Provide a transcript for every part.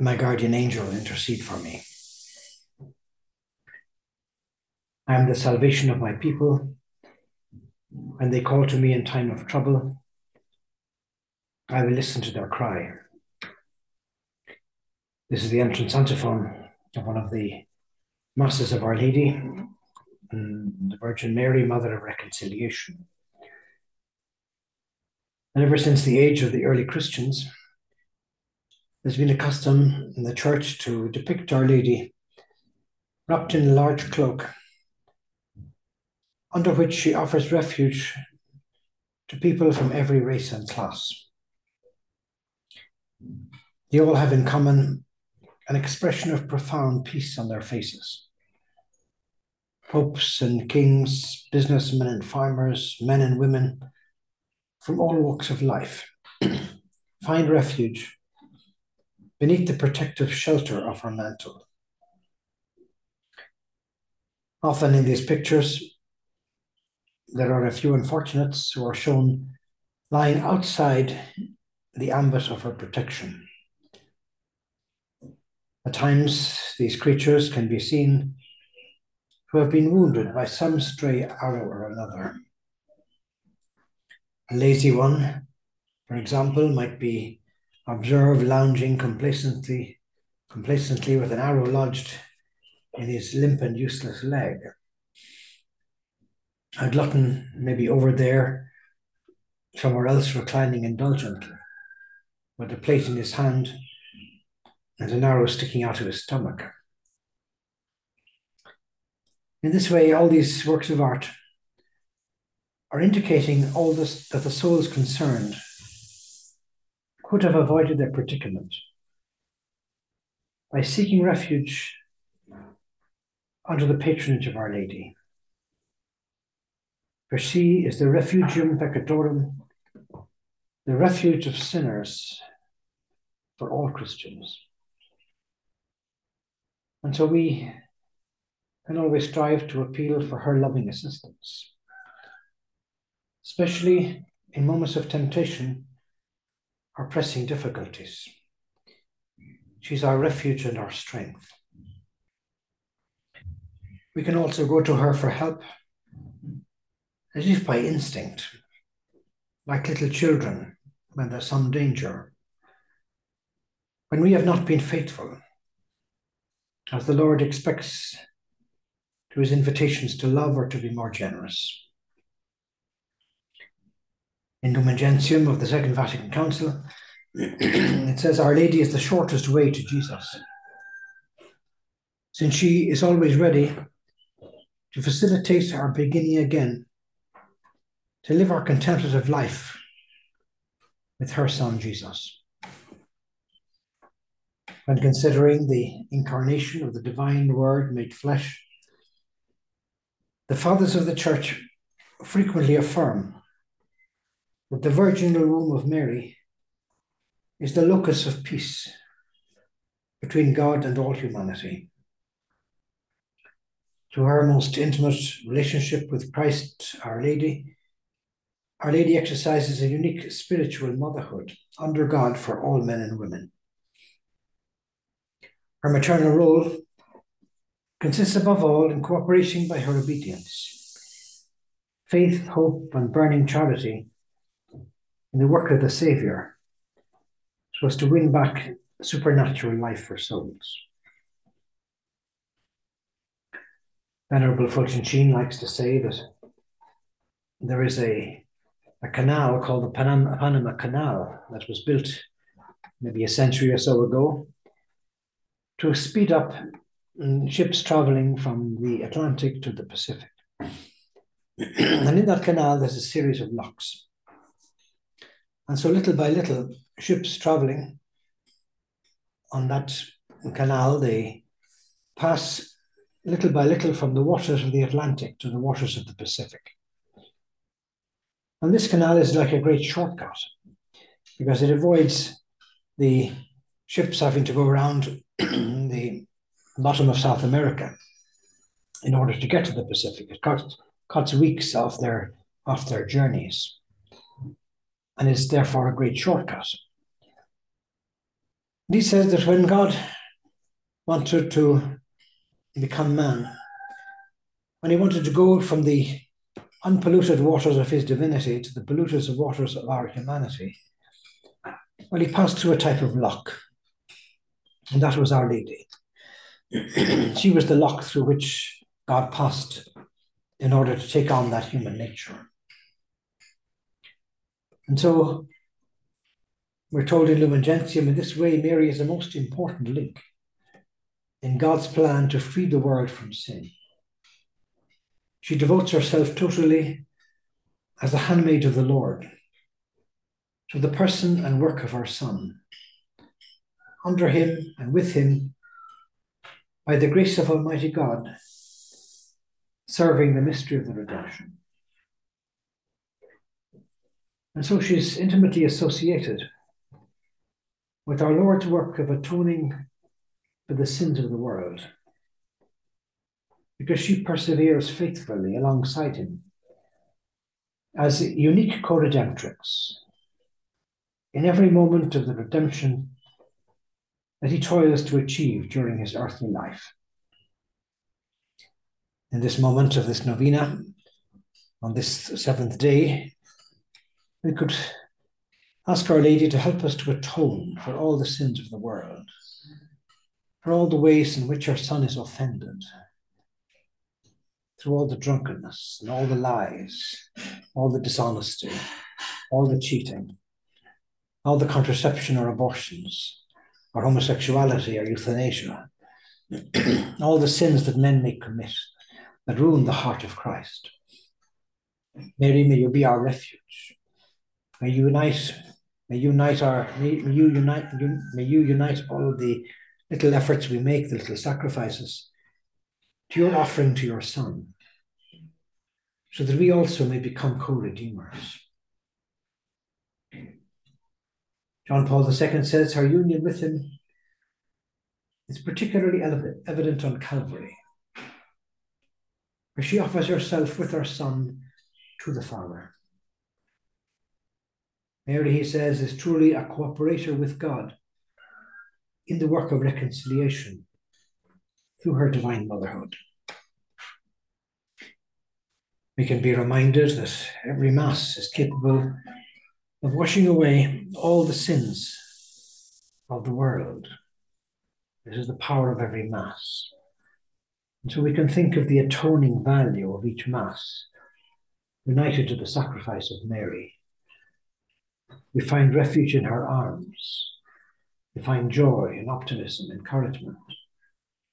my guardian angel, intercede for me. I am the salvation of my people. When they call to me in time of trouble, I will listen to their cry. This is the entrance antiphon of one of the Masses of Our Lady the Virgin Mary, Mother of Reconciliation. And ever since the age of the early Christians, there's been a custom in the church to depict Our Lady wrapped in a large cloak, under which she offers refuge to people from every race and class. They all have in common an expression of profound peace on their faces. Popes and kings, businessmen and farmers, men and women from all walks of life find refuge beneath the protective shelter of her mantle. Often in these pictures, there are a few unfortunates who are shown lying outside the ambit of her protection. At times, these creatures can be seen who have been wounded by some stray arrow or another. A lazy one, for example, might be observed lounging complacently, complacently with an arrow lodged in his limp and useless leg. A glutton may be over there, somewhere else reclining indulgently, with a plate in his hand and an arrow sticking out of his stomach. In this way, all these works of art are indicating all this that the soul is concerned could have avoided their predicament by seeking refuge under the patronage of Our Lady. For she is the refugium peccatorum, the refuge of sinners for all Christians. And so we can always strive to appeal for her loving assistance, especially in moments of temptation or pressing difficulties. She's our refuge and our strength. We can also go to her for help as if by instinct, like little children when there's some danger. When we have not been faithful, as the Lord expects to his invitations to love or to be more generous. In Lumen Gentium of the Second Vatican Council, it says Our Lady is the shortest way to Jesus, since she is always ready to facilitate our beginning again, to live our contemplative life with her Son Jesus. When considering the incarnation of the divine word made flesh, the fathers of the church frequently affirm that the virginal womb of Mary is the locus of peace between God and all humanity. To her most intimate relationship with Christ, Our Lady, Our Lady exercises a unique spiritual motherhood under God for all men and women. Her maternal role consists above all in cooperation by her obedience, faith, hope, and burning charity in the work of the Saviour, so as to win back supernatural life for souls. Venerable Fulton Sheen likes to say that there is a, a canal called the Panama, Panama Canal that was built maybe a century or so ago to speed up mm, ships traveling from the Atlantic to the Pacific. and in that canal, there's a series of locks. And so, little by little, ships traveling on that canal, they pass little by little from the waters of the Atlantic to the waters of the Pacific. And this canal is like a great shortcut because it avoids the ships having to go around the bottom of South America in order to get to the Pacific. It cuts, cuts weeks off their, off their journeys and is therefore a great shortcut. And he says that when God wanted to become man, when he wanted to go from the unpolluted waters of his divinity to the polluted waters of our humanity, well, he passed through a type of lock, and that was Our Lady. she was the lock through which God passed in order to take on that human nature. And so we're told in Lumen Gentium, in this way, Mary is the most important link in God's plan to free the world from sin. She devotes herself totally as a handmaid of the Lord to the person and work of our Son. Under him and with him, by the grace of Almighty God, serving the mystery of the redemption. And so she's intimately associated with our Lord's work of atoning for the sins of the world, because she perseveres faithfully alongside him as a unique co redemptrix in every moment of the redemption that he toils to achieve during his earthly life. In this moment of this novena, on this seventh day, we could ask Our Lady to help us to atone for all the sins of the world, for all the ways in which our Son is offended, through all the drunkenness and all the lies, all the dishonesty, all the cheating, all the contraception or abortions, or homosexuality or euthanasia, all the sins that men may commit that ruin the heart of Christ. Mary, may you be our refuge. May you unite, may you unite our, may, you unite, may you unite all of the little efforts we make, the little sacrifices, to your offering to your Son, so that we also may become co-redeemers. John Paul II says her union with him is particularly evident on Calvary, where she offers herself with her Son to the Father. Mary, he says, is truly a cooperator with God in the work of reconciliation through her divine motherhood. We can be reminded that every Mass is capable of washing away all the sins of the world. This is the power of every Mass. And so we can think of the atoning value of each Mass united to the sacrifice of Mary we find refuge in her arms. We find joy and optimism, encouragement.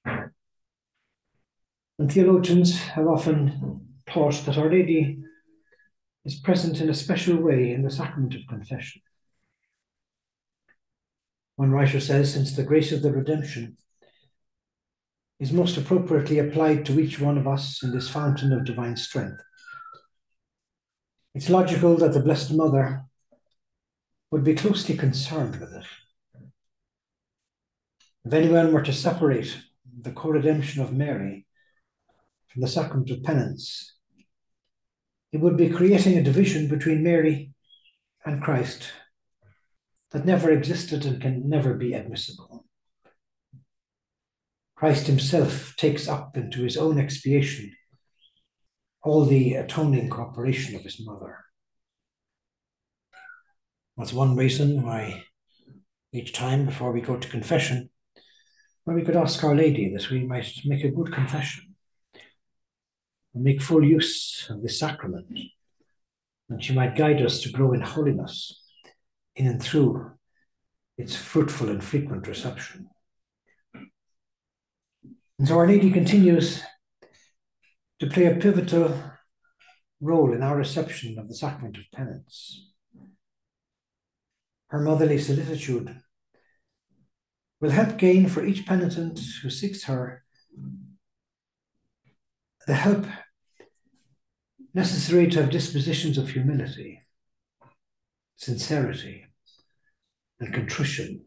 And theologians have often taught that Our Lady is present in a special way in the sacrament of confession. One writer says, since the grace of the redemption is most appropriately applied to each one of us in this fountain of divine strength, it's logical that the Blessed Mother would be closely concerned with it. If anyone were to separate the co redemption of Mary from the sacrament of penance, it would be creating a division between Mary and Christ that never existed and can never be admissible. Christ himself takes up into his own expiation all the atoning cooperation of his mother. That's one reason why each time before we go to confession, where we could ask Our Lady that we might make a good confession and make full use of this sacrament, and she might guide us to grow in holiness in and through its fruitful and frequent reception. And so Our Lady continues to play a pivotal role in our reception of the sacrament of penance her motherly solicitude will help gain for each penitent who seeks her the help necessary to have dispositions of humility, sincerity, and contrition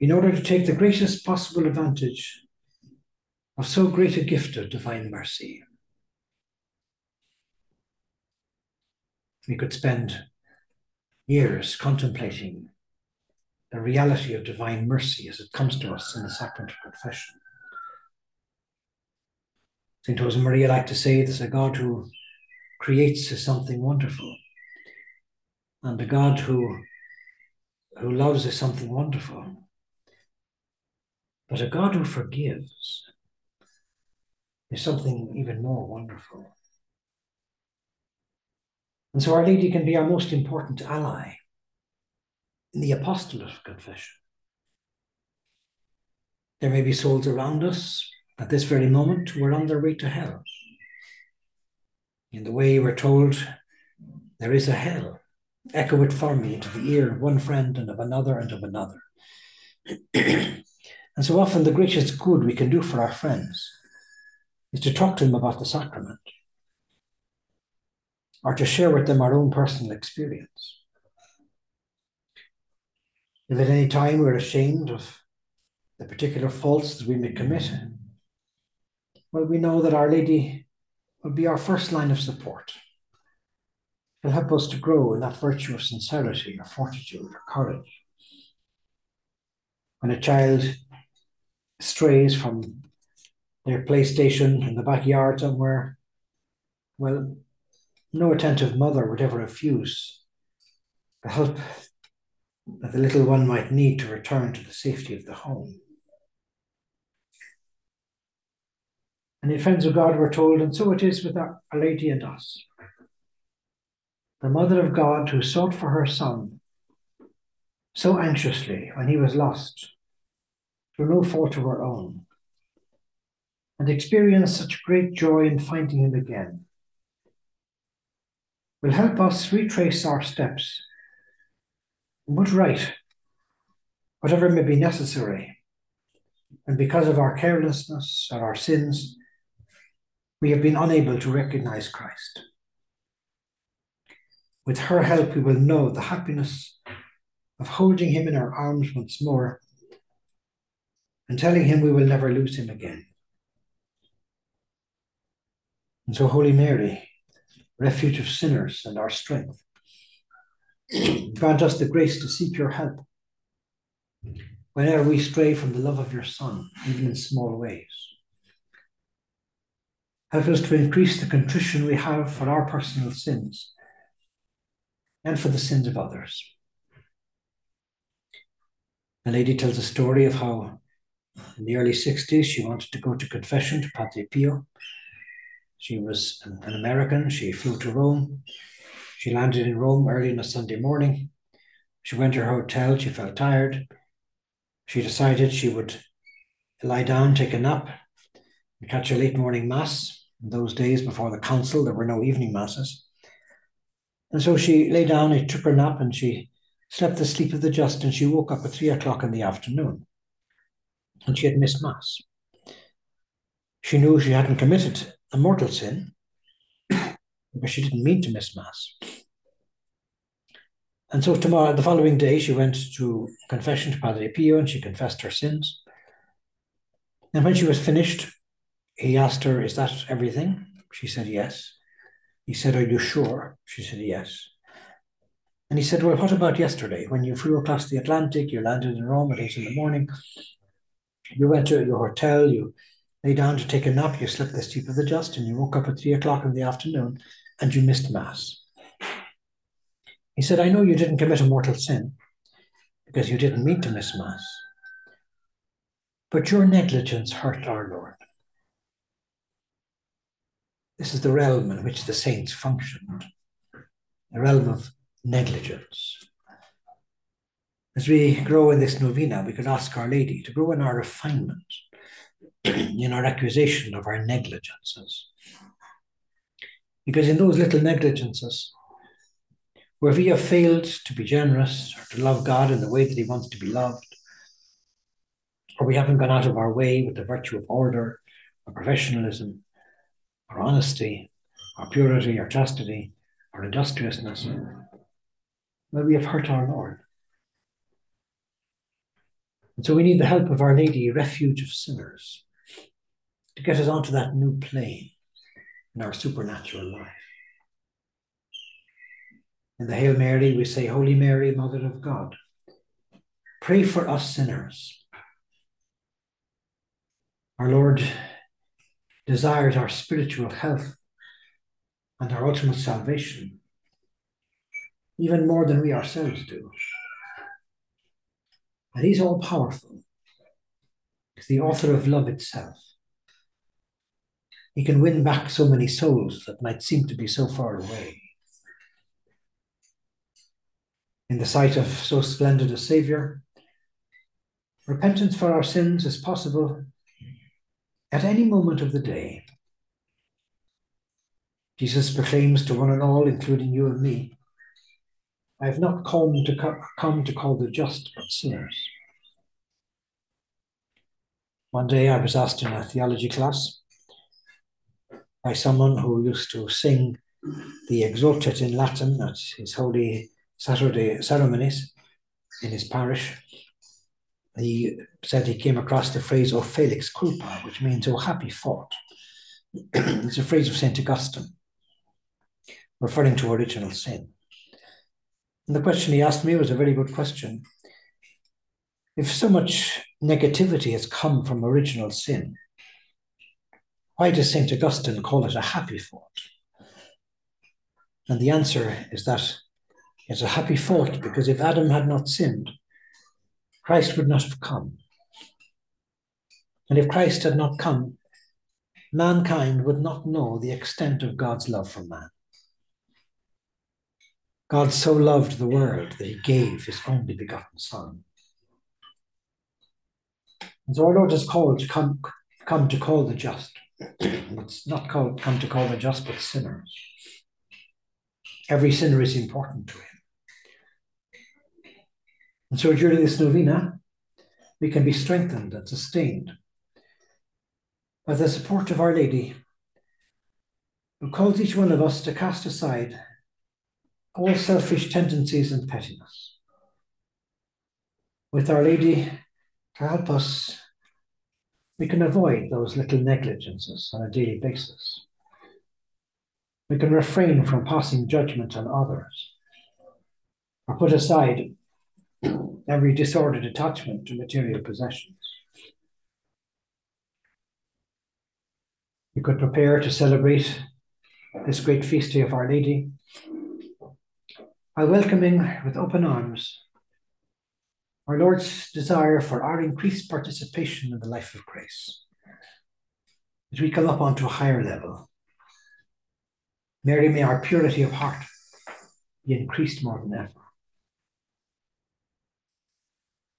in order to take the greatest possible advantage of so great a gift of divine mercy. We could spend years contemplating the reality of divine mercy as it comes to us in the sacrament of confession. St. Josemaria liked to say there's a God who creates is something wonderful, and a God who, who loves is something wonderful. But a God who forgives is something even more wonderful. And so Our Lady can be our most important ally in the apostolate of confession. There may be souls around us at this very moment who are on their way to hell. In the way we're told there is a hell, echo it for me into the ear of one friend and of another and of another. and so often the greatest good we can do for our friends is to talk to them about the sacrament or to share with them our own personal experience. If at any time we're ashamed of the particular faults that we may commit, well, we know that Our Lady will be our first line of support. It'll help us to grow in that virtue of sincerity or fortitude or courage. When a child strays from their PlayStation in the backyard somewhere, well, no attentive mother would ever refuse the help that the little one might need to return to the safety of the home. And in Friends of God, we're told, and so it is with Our Lady and us. The Mother of God who sought for her Son so anxiously when he was lost, through no fault of her own, and experienced such great joy in finding him again, will help us retrace our steps but right whatever may be necessary. And because of our carelessness and our sins, we have been unable to recognize Christ. With her help, we will know the happiness of holding him in our arms once more and telling him we will never lose him again. And so, Holy Mary, refuge of sinners and our strength, grant us the grace to seek your help whenever we stray from the love of your Son, even in small ways. Help us to increase the contrition we have for our personal sins and for the sins of others. The lady tells a story of how in the early 60s she wanted to go to confession to Padre Pio. She was an American. She flew to Rome. She landed in Rome early on a Sunday morning. She went to her hotel. She felt tired. She decided she would lie down, take a nap, and catch a late morning mass in those days before the council, there were no evening masses. And so she lay down, and took her nap, and she slept the sleep of the just, and she woke up at three o'clock in the afternoon. And she had missed Mass. She knew she hadn't committed a mortal sin, because she didn't mean to miss Mass. And so tomorrow, the following day, she went to confession to Padre Pio and she confessed her sins. And when she was finished, he asked her, Is that everything? She said, Yes. He said, Are you sure? She said, Yes. And he said, Well, what about yesterday when you flew across the Atlantic? You landed in Rome at eight in the morning. You went to your hotel, you lay down to take a nap, you slept the sleep of the just, and you woke up at three o'clock in the afternoon and you missed Mass. He said, I know you didn't commit a mortal sin because you didn't mean to miss Mass, but your negligence hurt our Lord. This is the realm in which the saints functioned, a realm of negligence. As we grow in this novena, we could ask Our Lady to grow in our refinement, in our accusation of our negligences. Because in those little negligences, where we have failed to be generous or to love God in the way that He wants to be loved, or we haven't gone out of our way with the virtue of order, or professionalism, or honesty, or purity, or chastity, or industriousness, well, we have hurt our Lord. And so we need the help of Our Lady, refuge of sinners, to get us onto that new plane in our supernatural life. In the Hail Mary, we say, Holy Mary, Mother of God, pray for us sinners. Our Lord desires our spiritual health and our ultimate salvation, even more than we ourselves do. And He's all powerful. He's the author of love itself. He can win back so many souls that might seem to be so far away in the sight of so splendid a Saviour. Repentance for our sins is possible at any moment of the day. Jesus proclaims to one and all, including you and me, I have not come to, co- come to call the just, but sinners. One day I was asked in a theology class by someone who used to sing the Exultet in Latin at his holy Saturday ceremonies in his parish, he said he came across the phrase "O Felix culpa," which means "O happy fault." it's a phrase of Saint Augustine, referring to original sin. And the question he asked me was a very good question. If so much negativity has come from original sin, why does St. Augustine call it a happy fault? And the answer is that it's a happy fault because if Adam had not sinned, Christ would not have come. And if Christ had not come, mankind would not know the extent of God's love for man. God so loved the world that he gave his only begotten Son. And so our Lord is called to come, come to call the just. It's not called come to call the just, but sinners. Every sinner is important to him. And so during this novena, we can be strengthened and sustained by the support of Our Lady, who calls each one of us to cast aside all selfish tendencies and pettiness. With Our Lady to help us, we can avoid those little negligences on a daily basis. We can refrain from passing judgment on others or put aside every disordered attachment to material possessions. We could prepare to celebrate this great feast day of Our Lady by welcoming with open arms our Lord's desire for our increased participation in the life of grace. As we come up onto a higher level, Mary, may our purity of heart be increased more than ever.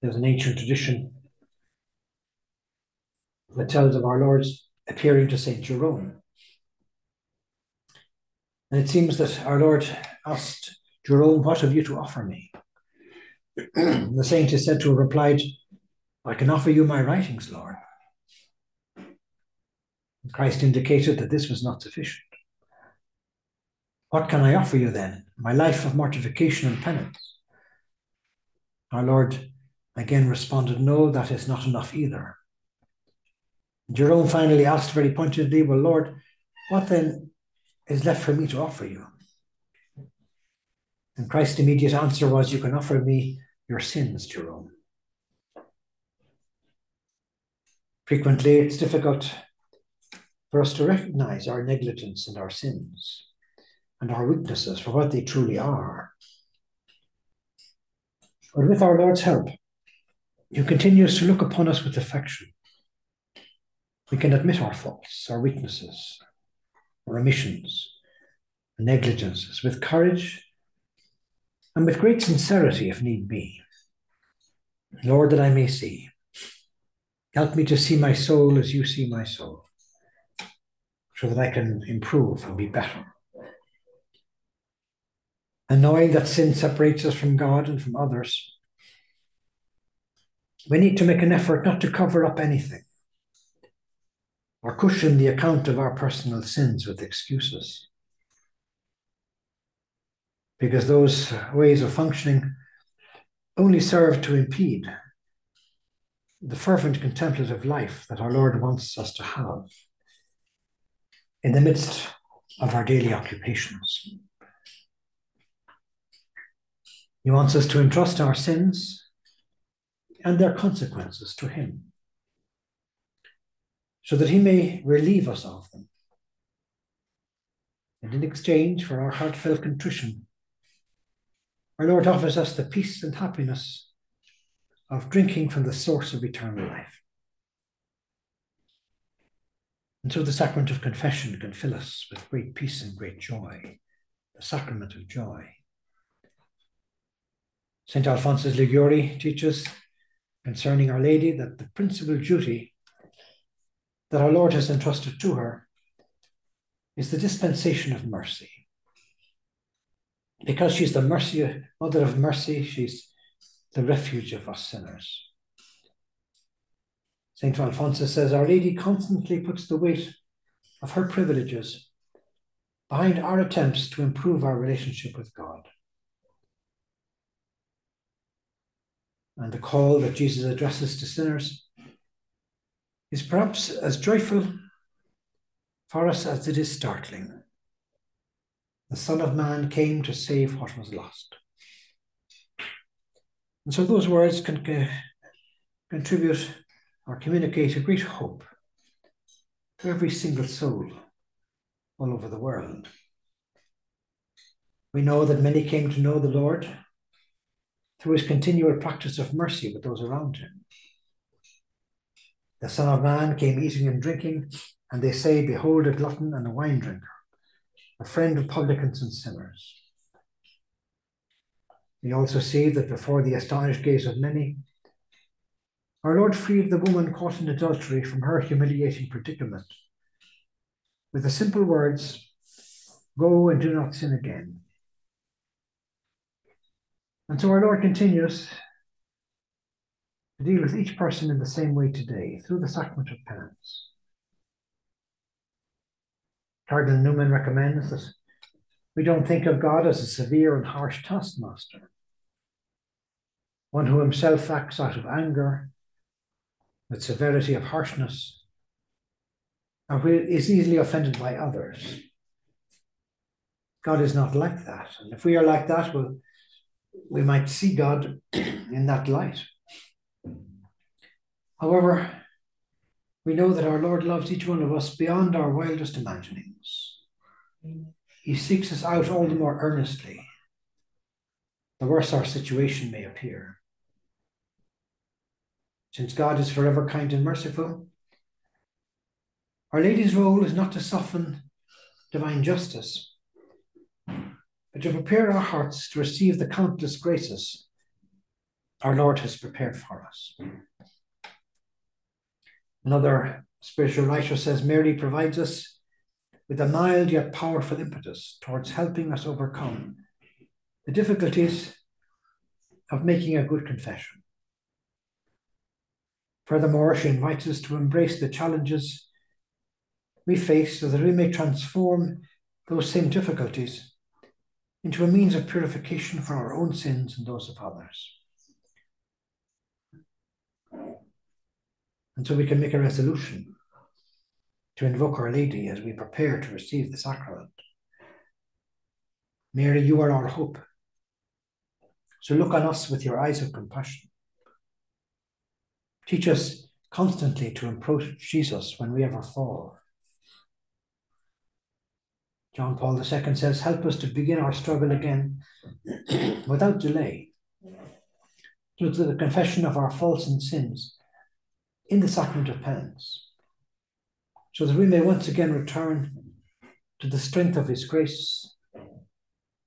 There's an ancient tradition that tells of our Lord's appearing to Saint Jerome. And it seems that our Lord asked Jerome, What have you to offer me? The saint is said to have replied, I can offer you my writings, Lord. Christ indicated that this was not sufficient. What can I offer you then? My life of mortification and penance. Our Lord again responded, No, that is not enough either. Jerome finally asked very pointedly, Well, Lord, what then is left for me to offer you? And Christ's immediate answer was, You can offer me your sins, Jerome. Frequently, it's difficult for us to recognize our negligence and our sins and our weaknesses for what they truly are. But with our Lord's help, who continues to look upon us with affection. We can admit our faults, our weaknesses, our omissions, negligences with courage and with great sincerity if need be. Lord, that I may see. Help me to see my soul as you see my soul, so that I can improve and be better. And knowing that sin separates us from God and from others, We need to make an effort not to cover up anything or cushion the account of our personal sins with excuses. Because those ways of functioning only serve to impede the fervent contemplative life that our Lord wants us to have in the midst of our daily occupations. He wants us to entrust our sins and their consequences to Him so that He may relieve us of them. And in exchange for our heartfelt contrition, our Lord offers us the peace and happiness of drinking from the source of eternal life. And so the sacrament of confession can fill us with great peace and great joy, the sacrament of joy. St. Alphonsus Liguori teaches concerning Our Lady that the principal duty that our Lord has entrusted to her is the dispensation of mercy because she's the mercy, mother of mercy, she's the refuge of us sinners. St. Alphonsus says, Our Lady constantly puts the weight of her privileges behind our attempts to improve our relationship with God. And the call that Jesus addresses to sinners is perhaps as joyful for us as it is startling the Son of Man came to save what was lost. And so those words can contribute or communicate a great hope to every single soul all over the world. We know that many came to know the Lord through his continual practice of mercy with those around him. The Son of Man came eating and drinking, and they say, Behold, a glutton and a wine drinker a friend of publicans and sinners. We also see that before the astonished gaze of many, our Lord freed the woman caught in adultery from her humiliating predicament with the simple words, Go and do not sin again. And so our Lord continues to deal with each person in the same way today through the sacrament of penance. Cardinal Newman recommends that we don't think of God as a severe and harsh taskmaster, one who himself acts out of anger, with severity of harshness, who is easily offended by others. God is not like that. And if we are like that, well, we might see God in that light. However, we know that our Lord loves each one of us beyond our wildest imaginings. He seeks us out all the more earnestly, the worse our situation may appear. Since God is forever kind and merciful, Our Lady's role is not to soften divine justice, but to prepare our hearts to receive the countless graces our Lord has prepared for us. Another spiritual writer says Mary provides us with a mild yet powerful impetus towards helping us overcome the difficulties of making a good confession. Furthermore, she invites us to embrace the challenges we face so that we may transform those same difficulties into a means of purification for our own sins and those of others. And so we can make a resolution to invoke Our Lady as we prepare to receive the sacrament. Mary, you are our hope. So look on us with your eyes of compassion. Teach us constantly to approach Jesus when we ever fall. John Paul II says, Help us to begin our struggle again without delay through the confession of our faults and sins in the sacrament of penance, so that we may once again return to the strength of His grace,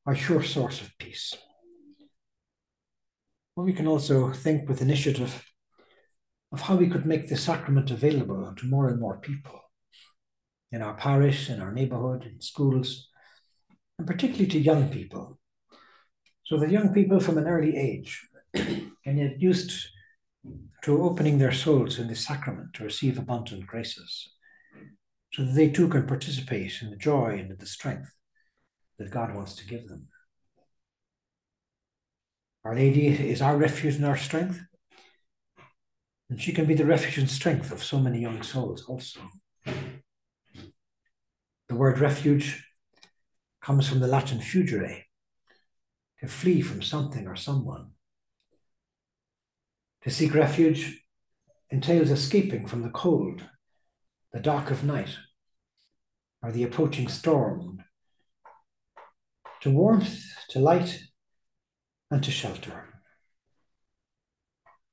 our sure source of peace. Well, we can also think with initiative of how we could make the sacrament available to more and more people in our parish, in our neighborhood, in schools, and particularly to young people, so that young people from an early age can get used to opening their souls in the sacrament to receive abundant graces, so that they too can participate in the joy and the strength that God wants to give them. Our Lady is our refuge and our strength, and she can be the refuge and strength of so many young souls also. The word refuge comes from the Latin fugere, to flee from something or someone. To seek refuge entails escaping from the cold, the dark of night, or the approaching storm, to warmth, to light, and to shelter.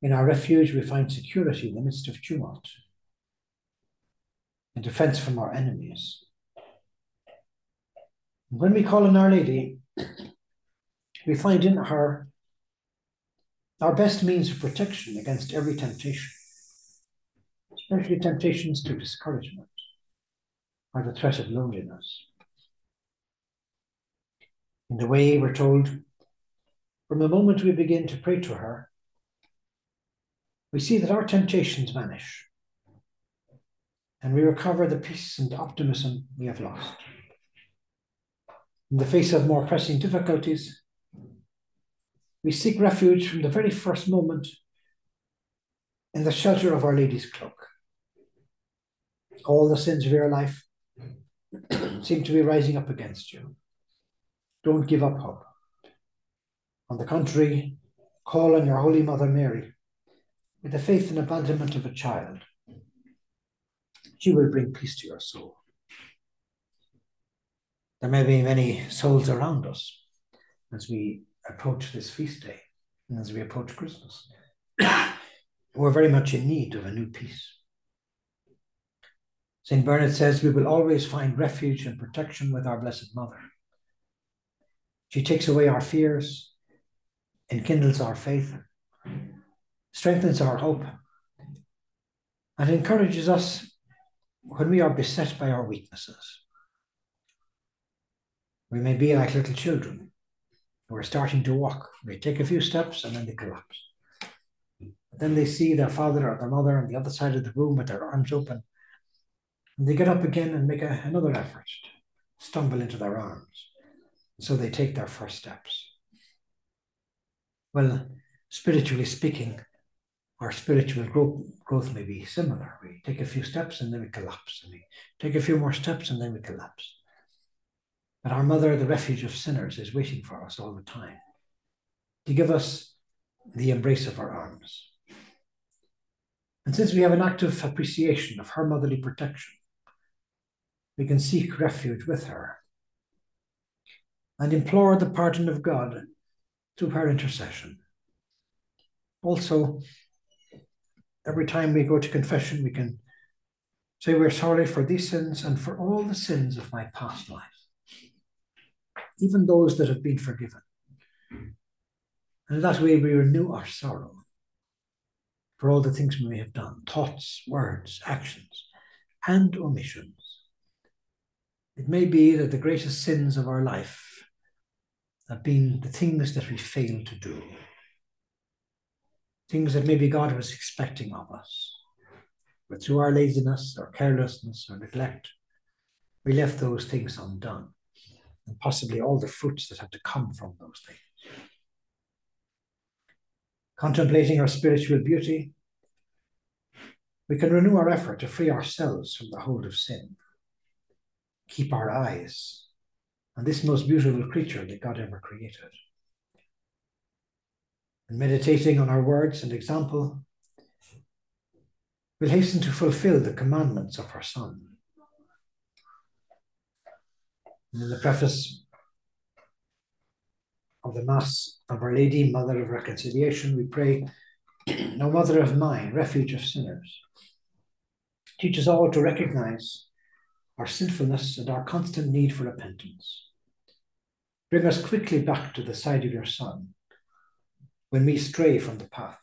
In our refuge, we find security in the midst of tumult, and defense from our enemies. When we call on Our Lady, we find in her our best means of protection against every temptation, especially temptations to discouragement or the threat of loneliness. In the way we're told, from the moment we begin to pray to her, we see that our temptations vanish and we recover the peace and optimism we have lost. In the face of more pressing difficulties, we seek refuge from the very first moment in the shelter of Our Lady's cloak. All the sins of your life seem to be rising up against you. Don't give up hope. On the contrary, call on your Holy Mother Mary with the faith and abandonment of a child. She will bring peace to your soul. There may be many souls around us as we approach this feast day and as we approach Christmas. We're very much in need of a new peace. St. Bernard says we will always find refuge and protection with our Blessed Mother. She takes away our fears, enkindles our faith, strengthens our hope, and encourages us when we are beset by our weaknesses. We may be like little children who are starting to walk. They take a few steps and then they collapse. But then they see their father or their mother on the other side of the room with their arms open. And they get up again and make a, another effort, stumble into their arms. So they take their first steps. Well, spiritually speaking, our spiritual growth, growth may be similar. We take a few steps and then we collapse, and we take a few more steps and then we collapse. But our mother, the refuge of sinners, is waiting for us all the time to give us the embrace of her arms. And since we have an active appreciation of her motherly protection, we can seek refuge with her and implore the pardon of God through her intercession. Also, every time we go to confession, we can say we're sorry for these sins and for all the sins of my past life, even those that have been forgiven. And in that way, we renew our sorrow for all the things we may have done thoughts, words, actions, and omissions. It may be that the greatest sins of our life have been the things that we failed to do, things that maybe God was expecting of us. But through our laziness or carelessness or neglect, we left those things undone, and possibly all the fruits that have to come from those things. Contemplating our spiritual beauty, we can renew our effort to free ourselves from the hold of sin, keep our eyes on this most beautiful creature that God ever created. And meditating on our words and example, we'll hasten to fulfill the commandments of our Son. And in the preface of the Mass of Our Lady, Mother of Reconciliation, we pray, No Mother of mine, refuge of sinners, teach us all to recognize our sinfulness and our constant need for repentance. Bring us quickly back to the side of your Son when we stray from the path,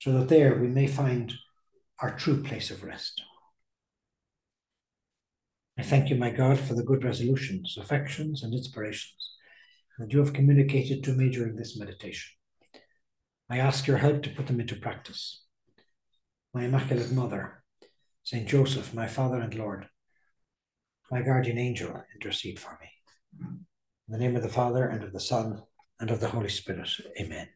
so that there we may find our true place of rest. I thank you, my God, for the good resolutions, affections, and inspirations that you have communicated to me during this meditation. I ask your help to put them into practice. My Immaculate Mother, Saint Joseph, my Father and Lord, my guardian angel, intercede for me. In the name of the Father, and of the Son, and of the Holy Spirit. Amen.